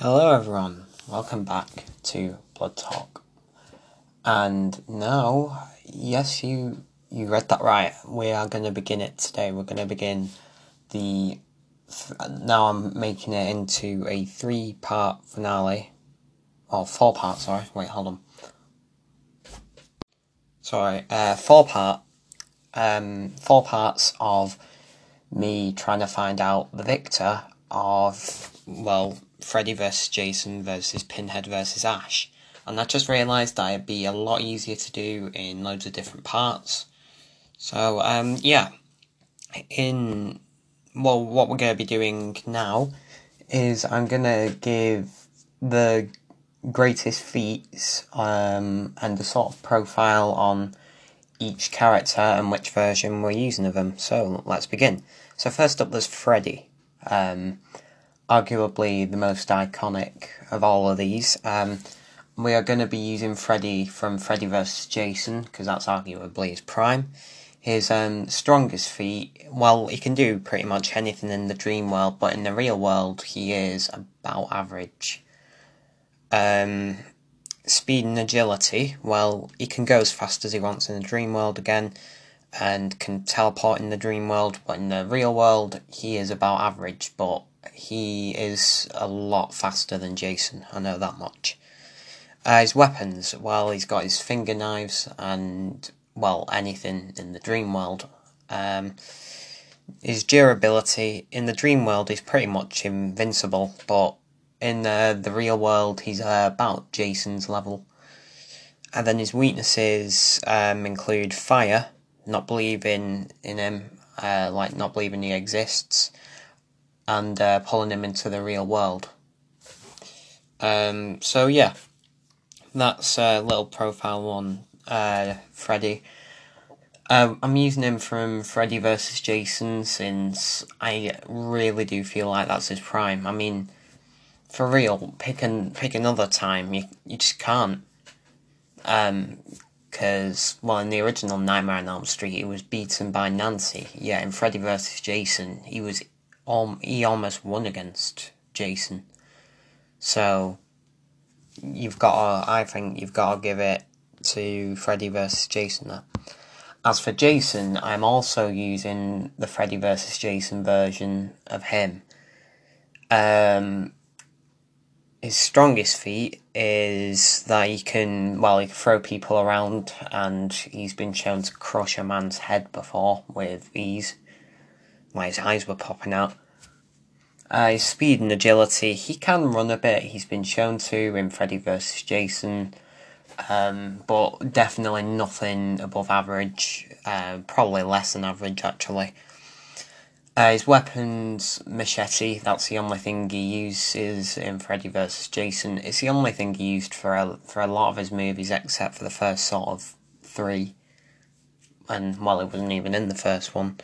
Hello everyone, welcome back to Blood Talk. And now, yes, you you read that right. We are going to begin it today. We're going to begin the. Now I'm making it into a three part finale. Or four part, sorry. Wait, hold on. Sorry, uh, four part. Um, four parts of me trying to find out the victor of, well, Freddy versus Jason versus Pinhead versus Ash. And I just realised that it'd be a lot easier to do in loads of different parts. So, um, yeah. In, well, what we're going to be doing now is I'm going to give the greatest feats um, and the sort of profile on each character and which version we're using of them. So, let's begin. So, first up, there's Freddy. Um, arguably the most iconic of all of these. Um, we are going to be using Freddy from Freddy vs. Jason because that's arguably his prime. His um, strongest feat, well, he can do pretty much anything in the dream world, but in the real world, he is about average. Um, speed and agility, well, he can go as fast as he wants in the dream world again and can teleport in the dream world, but in the real world, he is about average, but he is a lot faster than Jason, I know that much. Uh, his weapons, well, he's got his finger knives and, well, anything in the dream world. Um, his durability, in the dream world, he's pretty much invincible, but in the real world, he's uh, about Jason's level. And then his weaknesses um, include fire, not believing in him, uh, like not believing he exists, and uh, pulling him into the real world. Um, so yeah, that's a little profile on uh, Freddy. Um, I'm using him from Freddy vs. Jason since I really do feel like that's his prime. I mean, for real, pick an, pick another time. You you just can't. Um, because well, in the original Nightmare on Elm Street, he was beaten by Nancy. Yeah, in Freddy vs. Jason, he was um, he almost won against Jason. So you've got to, I think you've got to give it to Freddy versus Jason there. As for Jason, I'm also using the Freddy versus Jason version of him. Um, his strongest feat is that he can, well, he can throw people around, and he's been shown to crush a man's head before with ease why his eyes were popping out. Uh, his speed and agility, he can run a bit. He's been shown to in Freddy vs. Jason, um, but definitely nothing above average. Uh, probably less than average, actually. Uh, his weapons, machete, that's the only thing he uses in Freddy vs. Jason. It's the only thing he used for a, for a lot of his movies, except for the first sort of three. And, well, it wasn't even in the first one.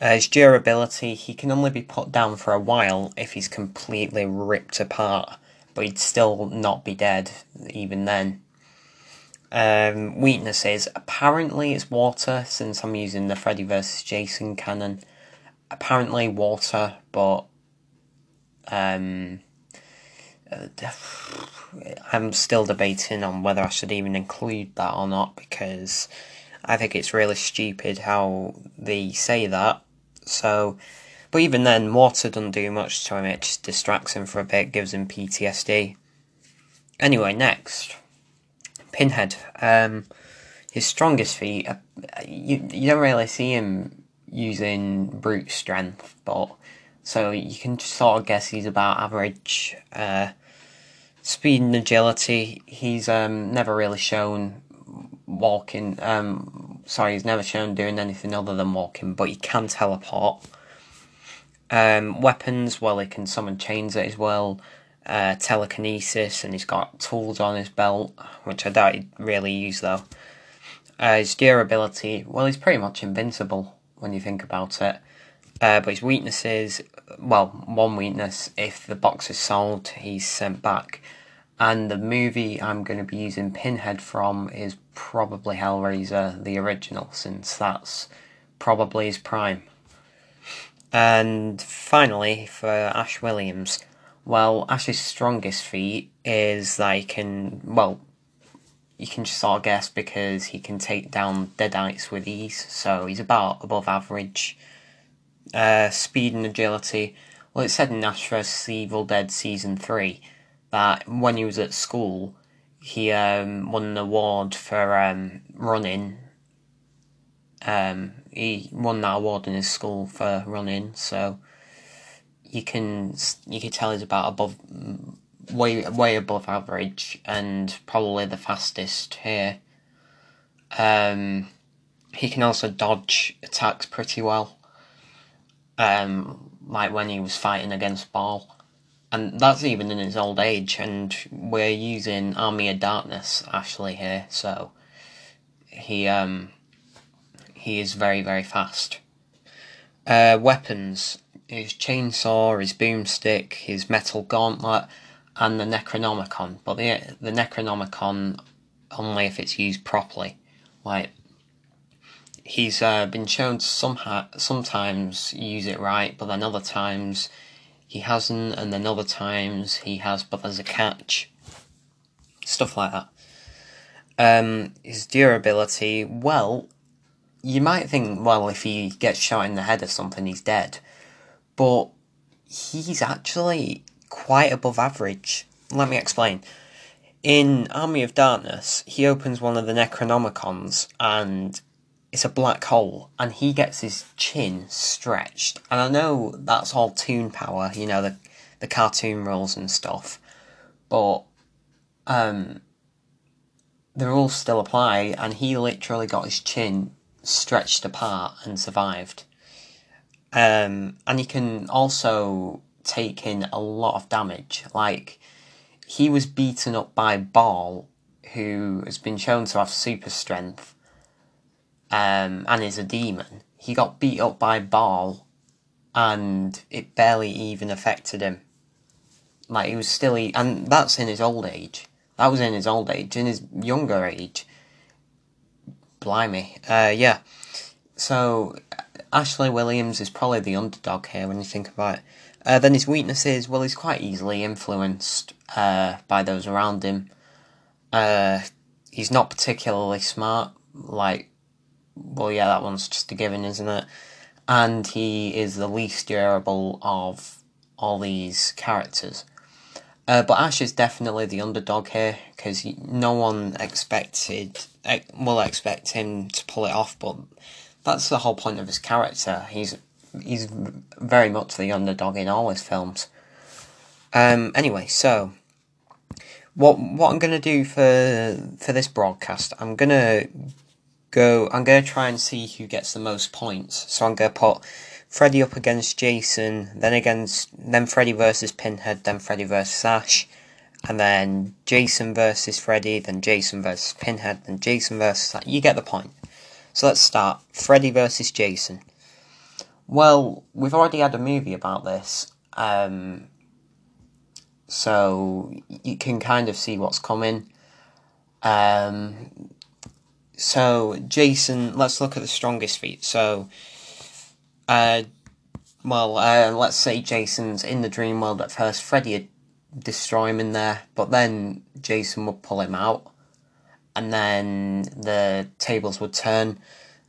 Uh, his durability, he can only be put down for a while if he's completely ripped apart, but he'd still not be dead even then. Um, weaknesses, apparently it's water, since I'm using the Freddy vs. Jason canon. Apparently water, but um, uh, I'm still debating on whether I should even include that or not because I think it's really stupid how they say that so, but even then, water doesn't do much to him. It just distracts him for a bit, gives him PTSD. Anyway, next, Pinhead. Um, his strongest feat. Uh, you you don't really see him using brute strength, but so you can sort of guess he's about average. Uh, speed and agility. He's um, never really shown walking. Um, sorry, he's never shown doing anything other than walking, but he can teleport. Um, weapons, well, he can summon chains as well. Uh, telekinesis, and he's got tools on his belt, which I doubt he'd really use though. Uh, his durability, well, he's pretty much invincible when you think about it. Uh, but his weaknesses, well, one weakness, if the box is sold, he's sent back. And the movie I'm going to be using Pinhead from is probably Hellraiser, the original, since that's probably his prime. And finally, for Ash Williams, Well, Ash's strongest feat is that he can, well, you can just sort of guess because he can take down deadites with ease, so he's about above average. Uh, speed and agility. Well, it said in Ash vs. Evil Dead Season 3 that when he was at school, he um, won an award for um, running. Um, he won that award in his school for running, so you can you can tell he's about above way way above average and probably the fastest here. Um, he can also dodge attacks pretty well. Um, like when he was fighting against Baal, and that's even in his old age. And we're using Army of Darkness actually here, so he um he is very very fast. Uh, weapons: his chainsaw, his boomstick, his metal gauntlet and the Necronomicon, but the the Necronomicon only if it's used properly. Like he's uh, been shown to somehow sometimes use it right, but then other times he hasn't, and then other times he has, but there's a catch. Stuff like that. Um, his durability, well, you might think, well, if he gets shot in the head or something, he's dead. But he's actually quite above average. Let me explain. In Army of Darkness, he opens one of the Necronomicons and it's a black hole, and he gets his chin stretched. And I know that's all toon power, you know, the, the cartoon rules and stuff, but um, the rules still apply, and he literally got his chin stretched apart and survived. Um, and he can also take in a lot of damage. Like, he was beaten up by Baal who has been shown to have super strength um, and is a demon. He got beat up by Baal, and it barely even affected him. Like, he was still. and that's in his old age. That was in his old age. In his younger age, blimey. Uh, yeah. So, Ashley Williams is probably the underdog here when you think about it. Uh, then his weaknesses, well, he's quite easily influenced uh, by those around him. Uh, he's not particularly smart, like, well, yeah, that one's just a given, isn't it? And he is the least durable of all these characters. Uh, but Ash is definitely the underdog here because no one expected will expect him to pull it off. But that's the whole point of his character. He's he's very much the underdog in all his films. Um, anyway, so what what I'm gonna do for for this broadcast, I'm gonna go. I'm gonna try and see who gets the most points. So I'm gonna put Freddy up against Jason, then against then Freddy versus Pinhead, then Freddy versus Ash, and then Jason versus Freddy, then Jason versus Pinhead, then Jason versus Ash. You get the point. So let's start. Freddy versus Jason. Well, we've already had a movie about this, um, so you can kind of see what's coming. Um, so, Jason, let's look at the strongest feat. So, uh, well, uh, let's say Jason's in the dream world at first. Freddy would destroy him in there, but then Jason would pull him out, and then the tables would turn.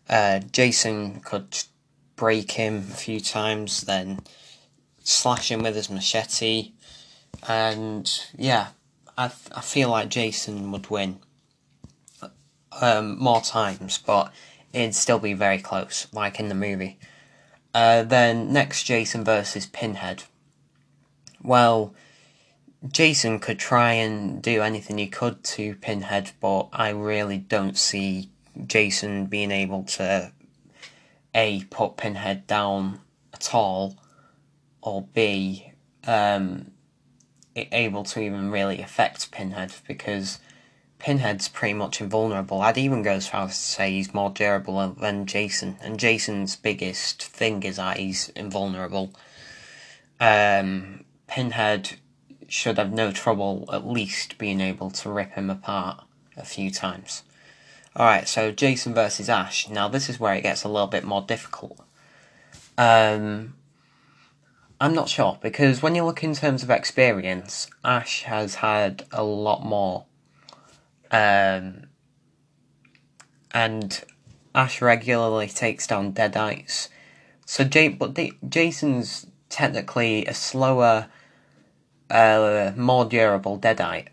Uh, Jason could break him a few times, then slash him with his machete, and yeah, I I feel like Jason would win um, more times, but it'd still be very close, like in the movie. Uh, then next, Jason versus Pinhead. Well, Jason could try and do anything he could to Pinhead, but I really don't see Jason being able to a, put Pinhead down at all, or B, um, able to even really affect Pinhead because Pinhead's pretty much invulnerable. I'd even go as far as to say he's more durable than Jason, and Jason's biggest thing is that he's invulnerable. Um, Pinhead should have no trouble at least being able to rip him apart a few times. Alright, so Jason versus Ash. Now, this is where it gets a little bit more difficult. Um, I'm not sure because when you look in terms of experience, Ash has had a lot more. Um, and Ash regularly takes down Deadites. So J- but the, Jason's technically a slower, uh, more durable Deadite.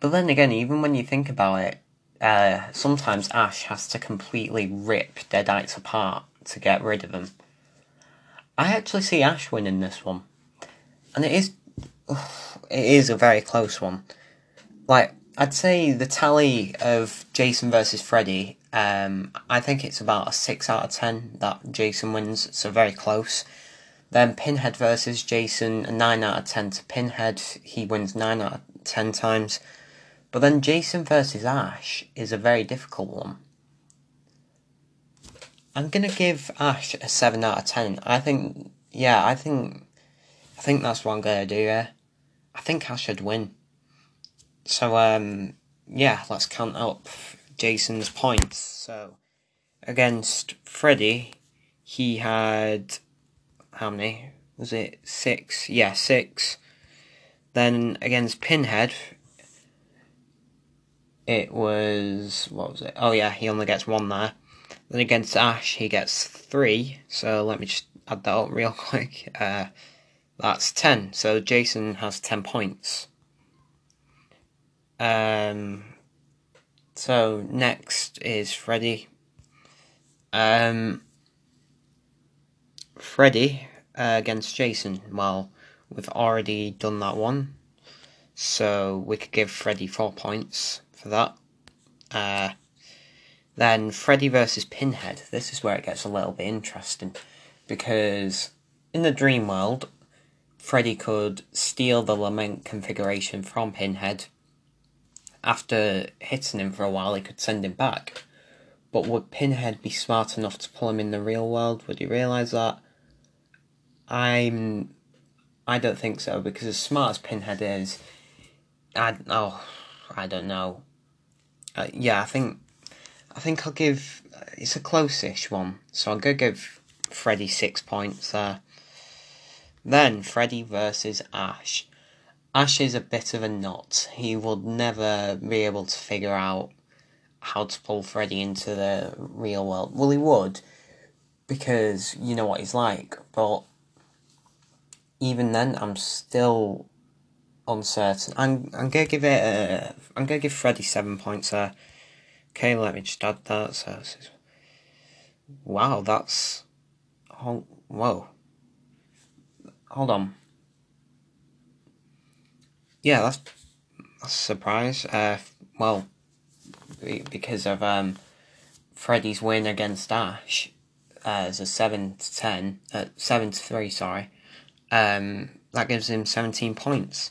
But then again, even when you think about it, uh, sometimes Ash has to completely rip Deadites apart to get rid of them. I actually see Ash winning this one, and it is, it is a very close one. Like I'd say the tally of Jason versus Freddy, um, I think it's about a six out of ten that Jason wins. So very close. Then Pinhead versus Jason, a nine out of ten to Pinhead. He wins nine out of ten times. But then Jason versus Ash is a very difficult one. I'm gonna give Ash a seven out of ten. I think, yeah, I think, I think that's what I'm gonna do. Yeah, I think Ash should win. So um, yeah, let's count up Jason's points. So against Freddy, he had how many? Was it six? Yeah, six. Then against Pinhead, it was what was it? Oh yeah, he only gets one there. Then against Ash, he gets three. So let me just add that up real quick. Uh, that's ten. So Jason has ten points. Um. So next is Freddy. Um. Freddy uh, against Jason. Well, we've already done that one, so we could give Freddy four points for that. Uh, then Freddy versus Pinhead. This is where it gets a little bit interesting because in the dream world, Freddy could steal the lament configuration from Pinhead. After hitting him for a while, he could send him back. But would Pinhead be smart enough to pull him in the real world? Would he realise that? I'm. I don't think so because as smart as Pinhead is, I oh, I don't know. Uh, yeah, I think I think I'll give. It's a close-ish one, so I'm gonna give Freddy six points there. Then Freddy versus Ash. Ash is a bit of a nut. He would never be able to figure out how to pull Freddy into the real world. Well, he would, because you know what he's like, but even then, I'm still uncertain. I'm I'm gonna give it a. I'm gonna give Freddy seven points there. Okay, let me just add that. So, wow, that's. Oh, whoa. Hold on. Yeah, that's, that's a surprise. Uh, well, because of um, Freddy's win against Ash uh, as a 7 to 10, uh, 7 to 3, sorry, um, that gives him 17 points.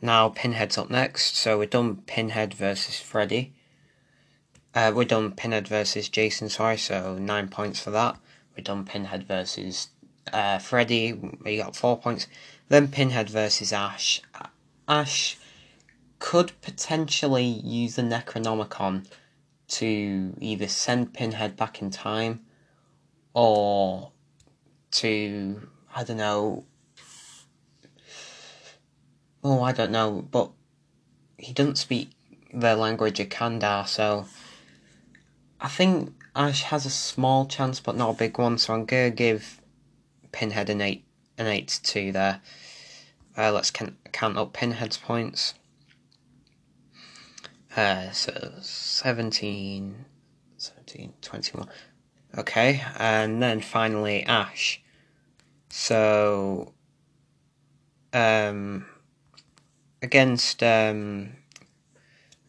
Now Pinhead's up next, so we're done Pinhead versus Freddy. Uh, we're done Pinhead versus Jason, sorry, so nine points for that. We're done Pinhead versus uh, Freddy, we got four points. Then Pinhead versus Ash. Ash could potentially use the Necronomicon to either send Pinhead back in time or to, I don't know. Oh, I don't know, but he doesn't speak the language of Kandar, so I think Ash has a small chance, but not a big one. So I'm gonna give Pinhead an eight, an eight to two there. Uh, let's count, count up Pinhead's points. Uh, so 17, 17, 21. Okay, and then finally Ash. So, um, against um,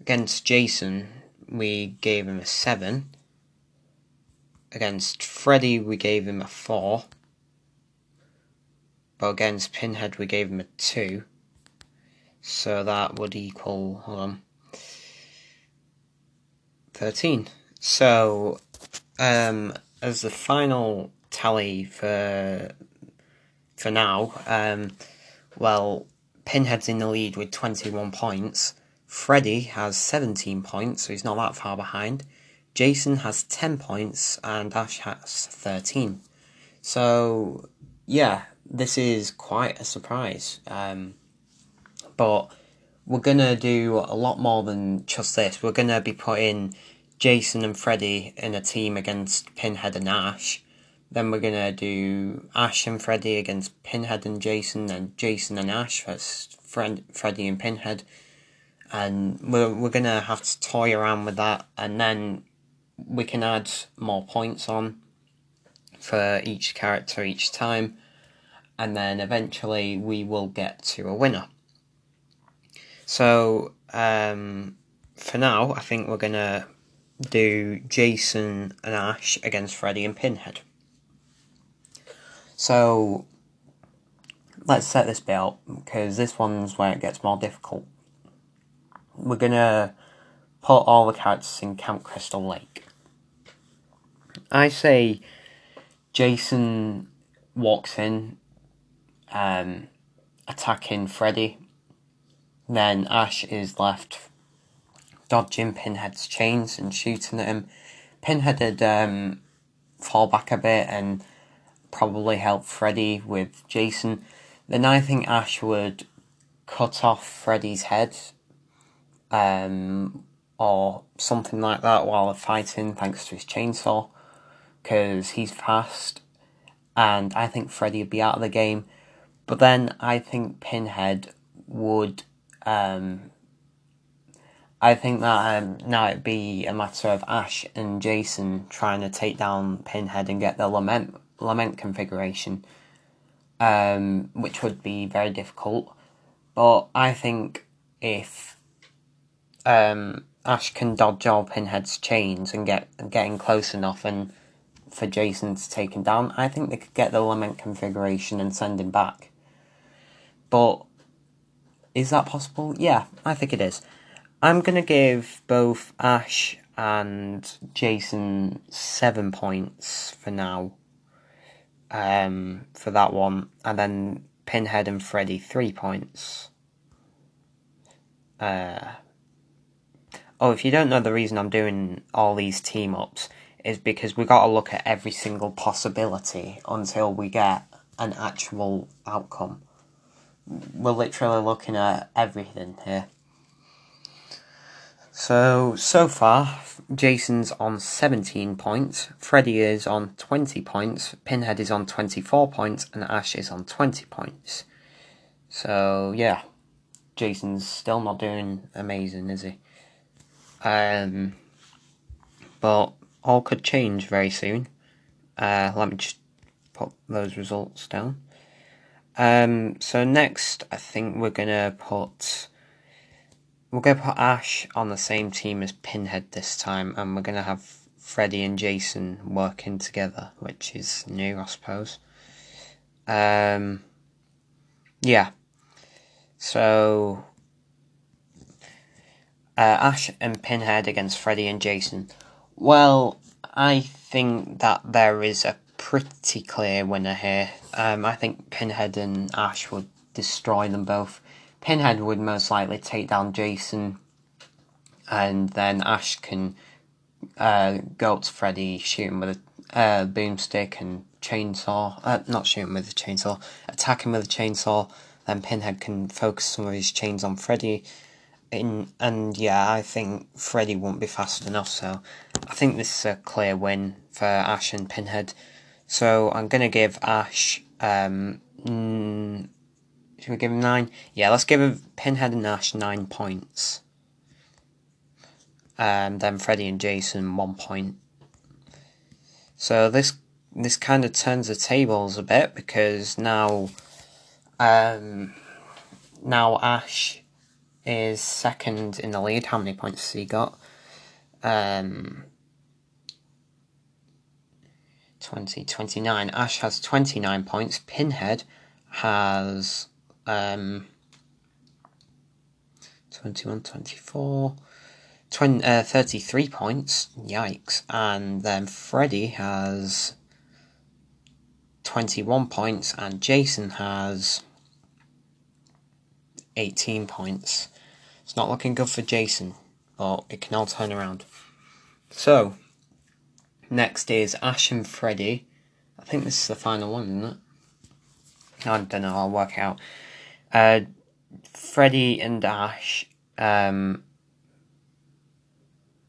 against Jason, we gave him a 7. Against Freddy, we gave him a 4. But against Pinhead, we gave him a 2. So that would equal, hold on, 13. So, um, as the final tally for for now, um, well, Pinhead's in the lead with 21 points. Freddy has 17 points, so he's not that far behind. Jason has 10 points, and Ash has 13. So, yeah, this is quite a surprise. Um, but we're gonna do a lot more than just this. We're gonna be putting Jason and Freddy in a team against Pinhead and Ash. Then we're gonna do Ash and Freddy against Pinhead and Jason, and Jason and Ash versus Fred, Freddy and Pinhead. And we're we're gonna have to toy around with that, and then we can add more points on for each character each time, and then eventually we will get to a winner. So um, for now, I think we're gonna do Jason and Ash against Freddy and Pinhead. So let's set this up because this one's where it gets more difficult. We're gonna put all the characters in Camp Crystal Lake. I say Jason walks in, um, attacking Freddy. Then Ash is left dodging Pinhead's chains and shooting at him. Pinhead would um, fall back a bit and probably help Freddy with Jason. Then I think Ash would cut off Freddy's head um, or something like that while they're fighting thanks to his chainsaw because he's fast and I think Freddy would be out of the game. But then I think Pinhead would um, I think that um, now it'd be a matter of Ash and Jason trying to take down Pinhead and get the lament lament configuration, um, which would be very difficult. But I think if um, Ash can dodge all Pinhead's chains and get getting close enough and for Jason to take him down, I think they could get the lament configuration and send him back. But is that possible? Yeah, I think it is. I'm going to give both Ash and Jason seven points for now. Um, for that one, and then Pinhead and Freddy three points. Uh, oh, if you don't know the reason I'm doing all these team ups, is because we got to look at every single possibility until we get an actual outcome. We're literally looking at everything here. So, so far, Jason's on 17 points, Freddy is on 20 points, Pinhead is on 24 points, and Ash is on 20 points. So, yeah, Jason's still not doing amazing, is he? Um, but all could change very soon. Uh, let me just put those results down. Um, so next, I think we're gonna put we're to put Ash on the same team as Pinhead this time, and we're to have Freddy and Jason working together, which is new, I suppose. Um, yeah. So, uh, Ash and Pinhead against Freddy and Jason. Well, I think that there is a pretty clear winner here. Um, I think Pinhead and Ash would destroy them both. Pinhead would most likely take down Jason, and then Ash can uh, go up to Freddy, shoot him with a uh, boomstick and chainsaw. Uh, not shoot him with a chainsaw, attack him with a chainsaw. Then Pinhead can focus some of his chains on Freddy. In, and yeah, I think Freddy won't be fast enough, so I think this is a clear win for Ash and Pinhead. So I'm gonna give Ash um, should we give him nine? Yeah, let's give him Pinhead and Ash nine points. And then Freddy and Jason one point. So this this kind of turns the tables a bit because now um now Ash is second in the lead. How many points has he got? Um 20, 29. Ash has 29 points. Pinhead has um, 21, 24, 20, uh, 33 points. Yikes. And then Freddy has 21 points, and Jason has 18 points. It's not looking good for Jason, but it can all turn around. So, next is Ash and Freddy. I think this is the final one, isn't it? I don't know. I'll work out. Uh, Freddy and Ash um,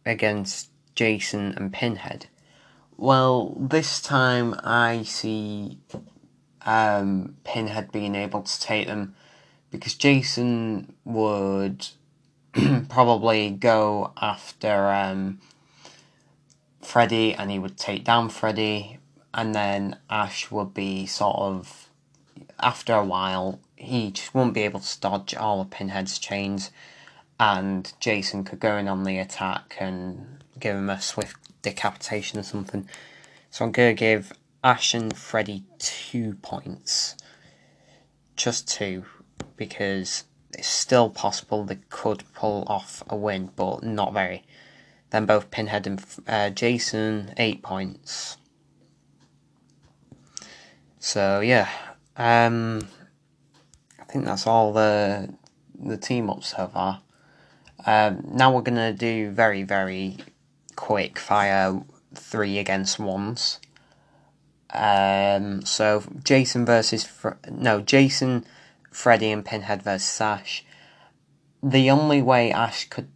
against Jason and Pinhead. Well, this time I see um, Pinhead being able to take them because Jason would probably go after um, Freddy and he would take down Freddy, and then Ash would be sort of after a while he just won't be able to dodge all of Pinhead's chains, and Jason could go in on the attack and give him a swift decapitation or something. So I'm gonna give Ash and Freddy two points, just two, because it's still possible they could pull off a win, but not very. Then both Pinhead and uh, Jason, eight points. So yeah, um, I think that's all the the team up so far. Um, now we're gonna do very very quick fire three against ones. Um, so Jason versus Fre- no Jason, Freddy and Pinhead versus Ash. The only way Ash could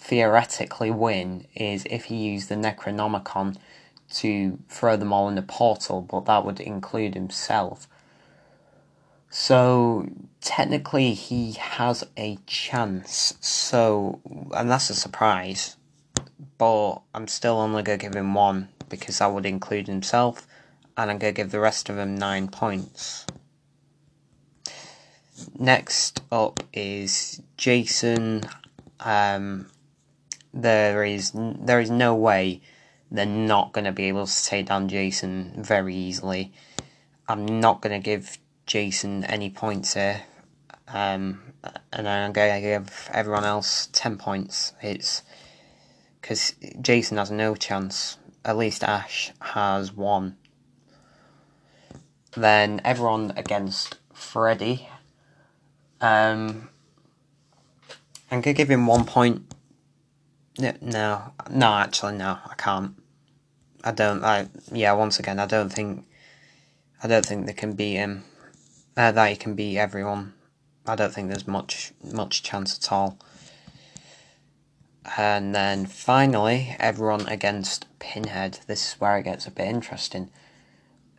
theoretically win is if he used the Necronomicon to throw them all in the portal, but that would include himself. So technically, he has a chance. So, and that's a surprise. But I'm still only gonna give him one because that would include himself, and I'm gonna give the rest of them nine points. Next up is Jason. Um, there is there is no way they're not going to be able to take down Jason very easily. I'm not going to give Jason any points here, um, and I'm going to give everyone else ten points. It's because Jason has no chance. At least Ash has one. Then everyone against Freddy. Um, I'm gonna give him one point. No, no, actually, no, I can't. I don't. I yeah. Once again, I don't think. I don't think they can beat him. Uh, that he can beat everyone. I don't think there's much much chance at all. And then finally, everyone against Pinhead. This is where it gets a bit interesting.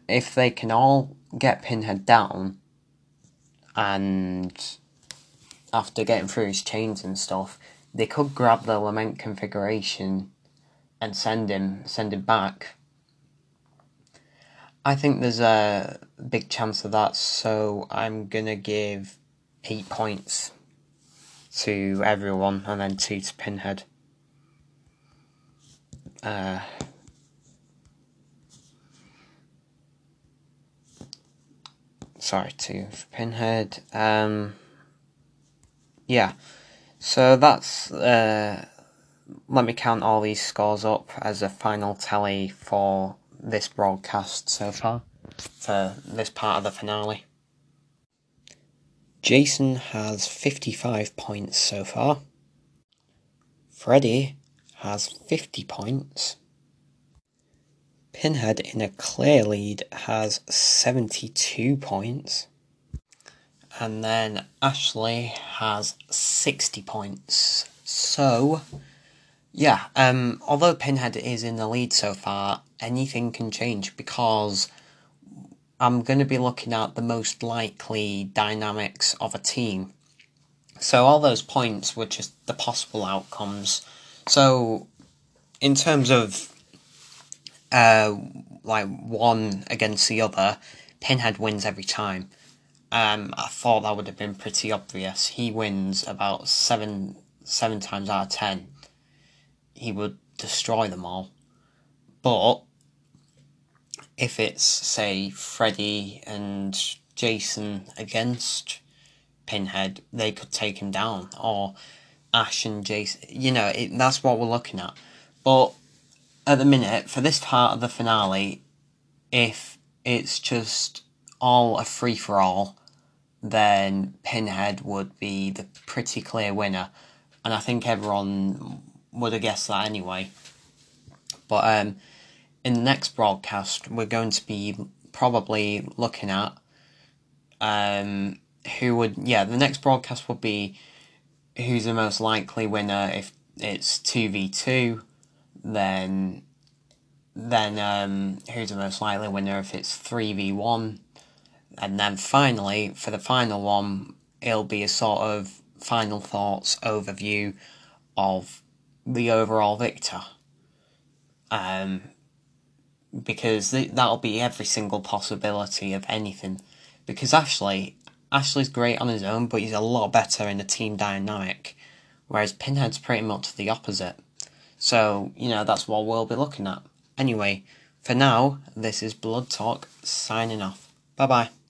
If they can all get Pinhead down, and after getting through his chains and stuff, they could grab the lament configuration and send him send him back. I think there's a big chance of that, so I'm gonna give eight points to everyone and then two to Pinhead. Uh, sorry, to Pinhead. Um, yeah, so that's. Uh, let me count all these scores up as a final tally for this broadcast so far, for this part of the finale. Jason has 55 points so far. Freddy has 50 points. Pinhead in a clear lead has 72 points. And then Ashley has 60 points. So, yeah, um, although Pinhead is in the lead so far, anything can change because I'm going to be looking at the most likely dynamics of a team. So all those points were just the possible outcomes. So, in terms of uh, like one against the other, Pinhead wins every time. Um, I thought that would have been pretty obvious. He wins about seven seven times out of ten. He would destroy them all. But if it's say Freddy and Jason against Pinhead, they could take him down, or Ash and Jason. You know, it, that's what we're looking at. But at the minute, for this part of the finale, if it's just all a free for all, then Pinhead would be the pretty clear winner, and I think everyone would have guessed that anyway. But um, in the next broadcast, we're going to be probably looking at um, who would yeah the next broadcast would be who's the most likely winner if it's two v two, then then um, who's the most likely winner if it's three v one, and then finally for the final one it'll be a sort of final thoughts overview of the overall victor. Um, because th- that'll be every single possibility of anything. Because Ashley, Ashley's great on his own, but he's a lot better in a team dynamic, whereas Pinhead's pretty much the opposite. So, you know, that's what we'll be looking at. Anyway, for now, this is Blood Talk signing off. Bye bye.